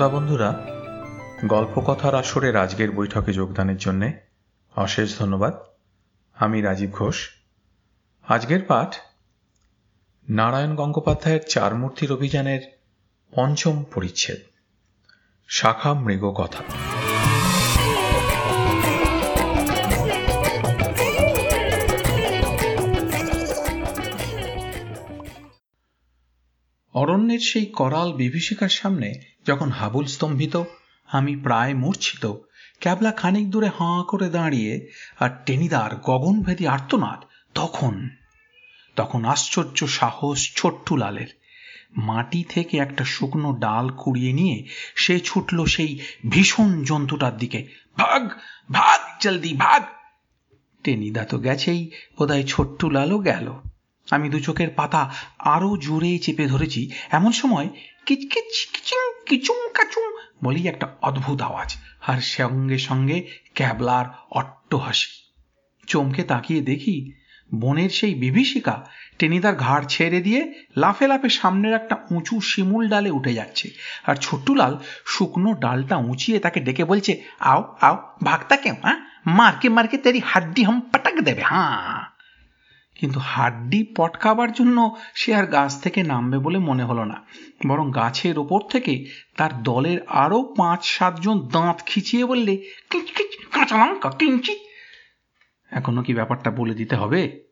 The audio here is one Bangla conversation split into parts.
শ্রোতা বন্ধুরা, গল্পকথার আসরের আজকের বৈঠকে যোগদানের জন্যে অশেষ ধন্যবাদ। আমি রাজীব ঘোষ। আজকের পাঠ, নারায়ণ গঙ্গোপাধ্যায়ের চার মূর্তির অভিযানের পঞ্চম পরিচ্ছেদ, শাখা মৃগ কথা অরণ্যের সেই করাল বিভীষিকার সামনে যখন হাবুল স্তম্ভিত, আমি প্রায় মূর্ছিত, ক্যাবলা খানিক দূরে হাঁ করে দাঁড়িয়ে আর টেনিদার গগনভেদী আর্তনাদ তখন তখন আশ্চর্য সাহস ছোট্টু লালের মাটি থেকে একটা শুকনো ডাল কুড়িয়ে নিয়ে সে ছুটল সেই ভীষণ জন্তুটার দিকে। ভাগ ভাগ, জলদি, ভাগ! টেনিদা তো গেছেই, বোধহয় ছোট্টু লালও গেল। আমি দু চোখের পাতা আরও জোরে চেপে ধরেছি। এমন সময় কিচকিচ কিচিং কিচুম কাচুম বলি একটা অদ্ভুত আওয়াজ। আর সঙ্গে সঙ্গে ক্যাবলার অট্ট হাসি চমকে তাকিয়ে দেখি বনের সেই বিভীষিকা টেনিদার ঘাড় ছেড়ে দিয়ে লাফে লাফে সামনের একটা উঁচু শিমুল ডালে উঠে যাচ্ছে। আর ছোট্টুলাল শুকনো ডালটা উঁচিয়ে তাকে ডেকে বলছে, আও আও ভাগতা কেউ হ্যাঁ মারকে মারকে তেরি হাড্ডি হাম পটাক দেবে হ্যাঁ কিন্তু হাড্ডি পটকাবার জন্য সে আর গাছ থেকে নামবে বলে মনে হলো না। বরং গাছের ওপর থেকে তার দলের আরও পাঁচ, সাতজন দাঁত খিচিয়ে বললে এখনও কি ব্যাপারটা বলে দিতে হবে?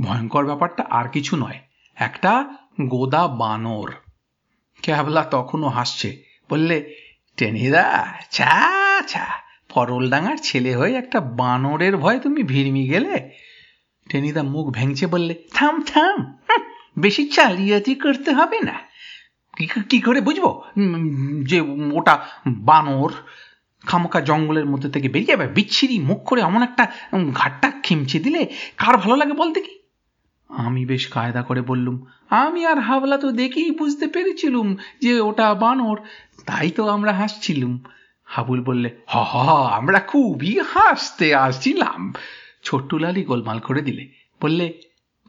ভয়ঙ্কর ব্যাপারটা আর কিছু নয়। একটা গোদা বানর। ক্যাবলা তখনও হাসছে। বললে, টেনিদা চা চা ফরলডাঙ্গার ছেলে হয়ে একটা বানরের ভয় তুমি ভিড়মি গেলে? টেনিদা মুখ ভেঙচে বললে, থাম থাম বেশি চালিয়াতি করতে হবে না। কি করে বুঝব? যে ওটা বানর খামোকা জঙ্গলের মধ্যে থেকে বেরিয়ে যাবে, বিচ্ছিরি মুখ করে এমন একটা ঘাটটা খিমচে দিলে কার ভালো লাগে বলতে কি? আমি বেশ কায়দা করে বললুম, আমি আর হাবলা তো দেখেই বুঝতে পেরেছিলুম যে ওটা বানর, তাই তো আমরা হাসছিলুম। হাবুল বললে হ হ, আমরা খুবই হাসতে আসছিলাম। ছোট্টুলালি গোলমাল করে দিলে বললে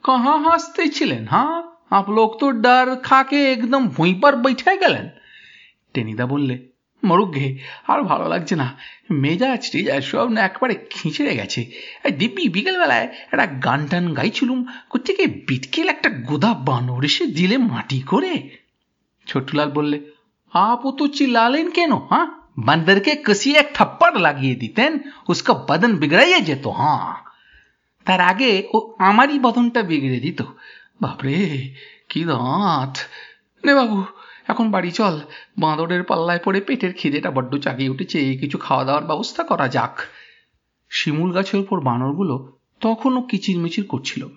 कहाँ हंसते ছিলেন হ্যাঁ आप लोग तो डर खा के एकदम ভুঁই पर बैठे গেলেন টেনিদা বললে মরুক গে আর ভালো লাগছে না মেজাজ টেজাজ সব না একবারে খিঁচড়ে গেছে দিব্যি বিকেলবেলায় একটা গান টান গাইছিলুম কোথেকে বিটকেল একটা গোদা বানর এসে দিলে মাটি করে ছোট্টুলাল বললে आप तो चिल्लालेन কেন হ্যাঁ বান্দরকে কষিয়ে এক থাপ্পড় লাগিয়ে দিতেন উসকা বদন বিগড়াইয়ে যেত হ্যাঁ তার আগে ও আমারই বদনটা বিগড়ে দিত। বাপরে, কি দাঁত নে বাবু, এখন বাড়ি চল। বাঁদরের পাল্লায় পড়ে পেটের খিদেটা বড্ড চাগিয়ে উঠেছে। কিছু খাওয়া দাওয়ার ব্যবস্থা করা যাক। শিমুল গাছের উপর বানরগুলো তখনও কিচিরমিচির করছিল।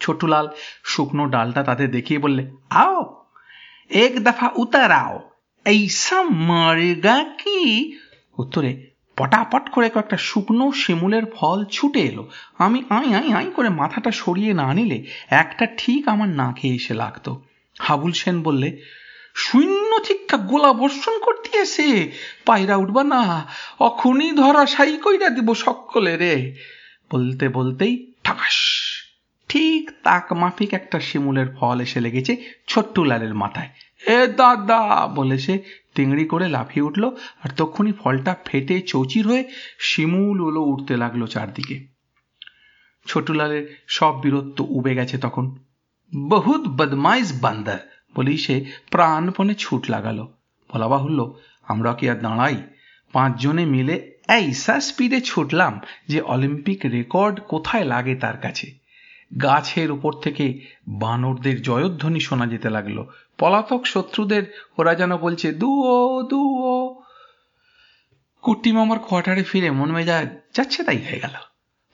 ছোটুলাল শুকনো ডালটা তাদের দেখিয়ে বললে, আও, এক দফা উতার আও এইসা মারেগা কি? উত্তরে পটাপট করে কয়েকটা শুকনো শিমুলের ফল ছুটে এলো। আমি আই আই আই করে মাথাটা সরিয়ে না নিলে একটা ঠিক আমার নাকে এসে লাগতো। হাবুল সেন বললে, শূন্য ঠিকঠাক গোলা বর্ষণ করতে এসে, পায়রা উঠবা না অখনই ধরা সাই কইরা দিব সকলে রে। বলতে বলতেই তাক মাফিক একটা শিমুলের ফল এসে লেগেছে ছোট্ট লালের মাথায়। এ দাদা, বলে সে তিংড়ি করে লাফিয়ে উঠল আর তখনই ফলটা ফেটে চৌচির হয়ে শিমুল উলো উঠতে লাগল চারদিকে। ছোটুলালের সব বীরত্ব উবে গেছে তখন। বহুত বদমাইশ বান্দার, বলেই সে প্রাণপণে ছুট লাগালো। বলা বাহুল্য, আমরা কি আর দাঁড়াই? পাঁচজনে মিলে এইসা স্পিডে ছুটলাম যে অলিম্পিক রেকর্ড কোথায় লাগে তার কাছে। গাছের উপর থেকে বানরদের জয়ধ্বনি শোনা যেতে লাগল। পলাতক শত্রুদের, ওরা যেন বলছে দুও দুও কুট্টি মামার কোয়ার্টারে ফিরে মন মেজাজ যাচ্ছে তাই হয়ে গেল।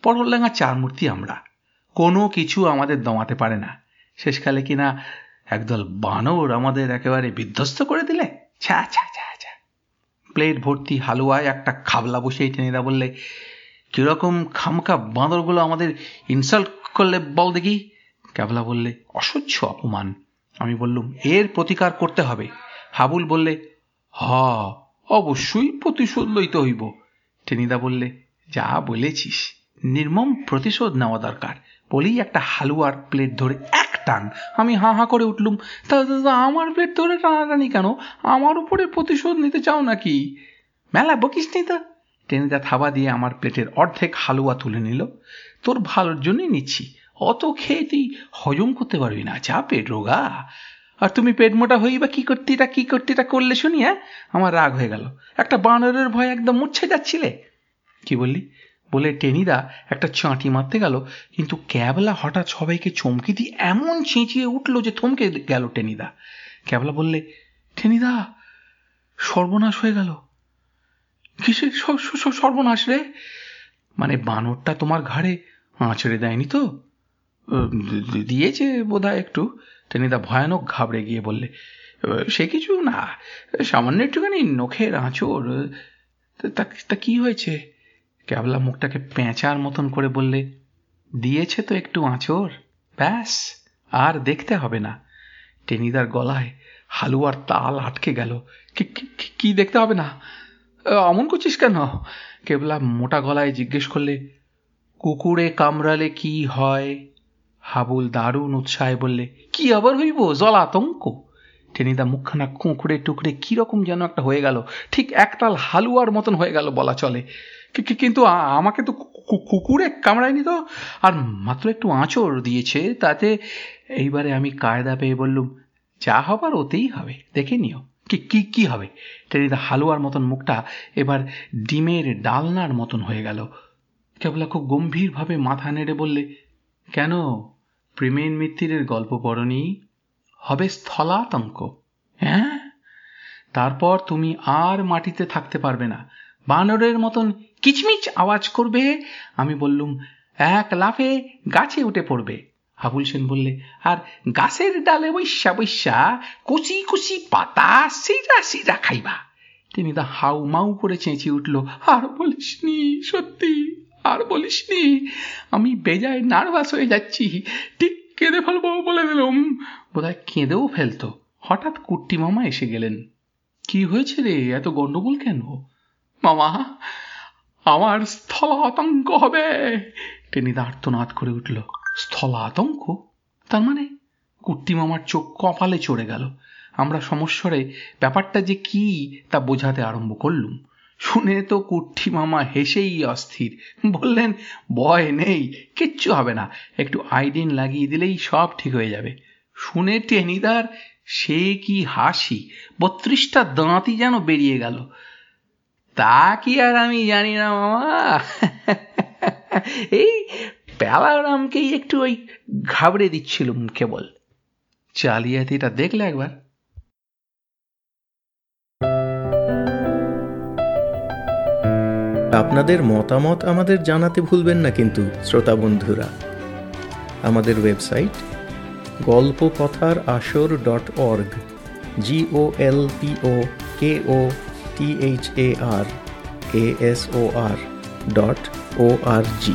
পটলডাঙ্গা চার মূর্তি আমরা। কোনো কিছু আমাদের দমাতে পারে না। শেষকালে কিনা একদল বানর আমাদের একেবারে বিধ্বস্ত করে দিলে? ছা ছা ছা ছা। প্লেট ভর্তি হালুয়ায় একটা খাবলা বসেই টেনিদা বললে, কীরকম খামকা বাঁদরগুলো আমাদের ইনসাল্ট করলে বল দেখি? ক্যাবলা বললে, অসহ্য অপমান। আমি বললুম, এর প্রতিকার করতে হবে। হাবুল বললে, হ, অবশ্যই প্রতিশোধ লইতে হইব। টেনিদা বললে, যা বলেছিস, নির্মম প্রতিশোধ নেওয়া দরকার। বলেই একটা হালুয়ার প্লেট ধরে এক টান আমি হাঁ হাঁ করে উঠলুম। তা আমার প্লেট ধরে টানাটানি কেন? আমার উপরে প্রতিশোধ নিতে চাও নাকি? মেলা বকিস নি তো। টেনিদা থাবা দিয়ে আমার প্লেটের অর্ধেক হালুয়া তুলে নিল। তোর ভালোর জন্যই নিচ্ছি। অত খেয়ে তুই হজম করতে পারবি না। যা পেট রোগা। আর তুমি পেট মোটা হই বা কী করতে এটা কী করতে এটা করলে শুনি হ্যাঁ? আমার রাগ হয়ে গেল। একটা বানরের ভয় একদম মুচ্ছে যাচ্ছিলে। কি বললি? বলে টেনিদা একটা চাঁটি মারতে গেল, কিন্তু ক্যাবলা হঠাৎ সবাইকে চমকে দিয়ে এমন চেঁচিয়ে উঠল যে থমকে গেল টেনিদা। ক্যাবলা বললে, টেনিদা, সর্বনাশ হয়ে গেল। কিসের সর্বনাশ রে? মানে বানরটা তোমার ঘাড়ে আঁচড়ে দেয়নি তো? দিয়েছে বোধহয় একটু। টেনিদা ভয়ানক ঘাবড়ে গিয়ে বললে সে কিছু না, সামান্য একটুখানি নখের আঁচড়। তা কি হয়েছে? ক্যাবলা মুখটাকে পেঁচার মতন করে বললে, দিয়েছে তো একটু আঁচড়। ব্যাস, আর দেখতে হবে না। টেনিদার গলায় হালুয়ার তাল আটকে গেল। কি দেখতে হবে না? অমন করছিস কেন? কেবলা মোটা গলায় জিজ্ঞেস করলে, কুকুরে কামড়ালে কি হয়? হাবুল দারুণ উৎসাহে বললে, কি আবার হইব? জল আতঙ্ক। টেনিদা মুখখানা কুঁকড়ে টুকরে কীরকম যেন একটা হয়ে গেল, ঠিক একতাল হালুয়ার মতন হয়ে গেল বলা চলে। কিন্তু আমাকে তো কুকুরে কামড়ায়নি তো? আর মাত্র একটু আঁচড় দিয়েছে, তাতে এইবারে আমি কায়দা পেয়ে বললুম, যা হবার ওতেই হবে, দেখে নিও। কি কি কি হবে? টেনিদা হালুয়ার মতন মুখটা এবার ডিমের ডালনার মতন হয়ে গেল। কেবলা খুব গম্ভীরভাবে মাথা নেড়ে বললে, কেন? প্রেমের মিত্তিরের গল্প পড়নি? হবে স্থলাতঙ্ক। হ্যাঁ তারপর তুমি আর মাটিতে থাকতে পারবে না। বানরের মতন কিচমিচ আওয়াজ করবে। আমি বললুম, এক লাফে গাছে উঠে পড়বে। হাবুল সেন বললে, আর গাছের ডালে বৈশা বৈশা কুচি কুচি পাতা সিরা সিরা খাইবা। তিনি তা হাউ মাউ করে চেঁচিয়ে উঠল, আর বলিসনি, সত্যি, আর বলিসনি, আমি বেজায় নার্ভাস হয়ে যাচ্ছি, ঠিক কেঁদে ফেলব বলে দিলাম। বোধহয় কেঁদেও ফেলতো। হঠাৎ কুট্টি মামা এসে গেলেন। কি হয়েছে রে, এত গন্ডগোল কেন? মামা, আমার স্থল আতঙ্ক হবে টেনিদা আর্তনাদ করে উঠল। স্থল আতঙ্ক তার মানে কুট্টি মামার চোখ কপালে চড়ে গেল। আমরা সমস্বরে ব্যাপারটা যে কি তা বোঝাতে আরম্ভ করলুম। শুনে তো কুট্টি মামা হেসেই অস্থির। বললেন, ভয় নেই, কিচ্ছু হবে না। একটু আইডিন লাগিয়ে দিলেই সব ঠিক হয়ে যাবে। শুনে টেনিদার, সে কি হাসি? বত্রিশটা দাঁতই যেন বেরিয়ে গেল। তা কি আর আমি জানি না মামা। এই প্যালারামকেই একটু ওই ঘাবড়ে দিচ্ছিলুম কেবল। চালিয়াতিটা দেখলে একবার। আপনাদের মতামত আমাদের জানাতে ভুলবেন না কিন্তু শ্রোতা বন্ধুরা। আমাদের ওয়েবসাইট গল্প কথার আসর dot org G O L P O K O T H A R A S O R dot O R G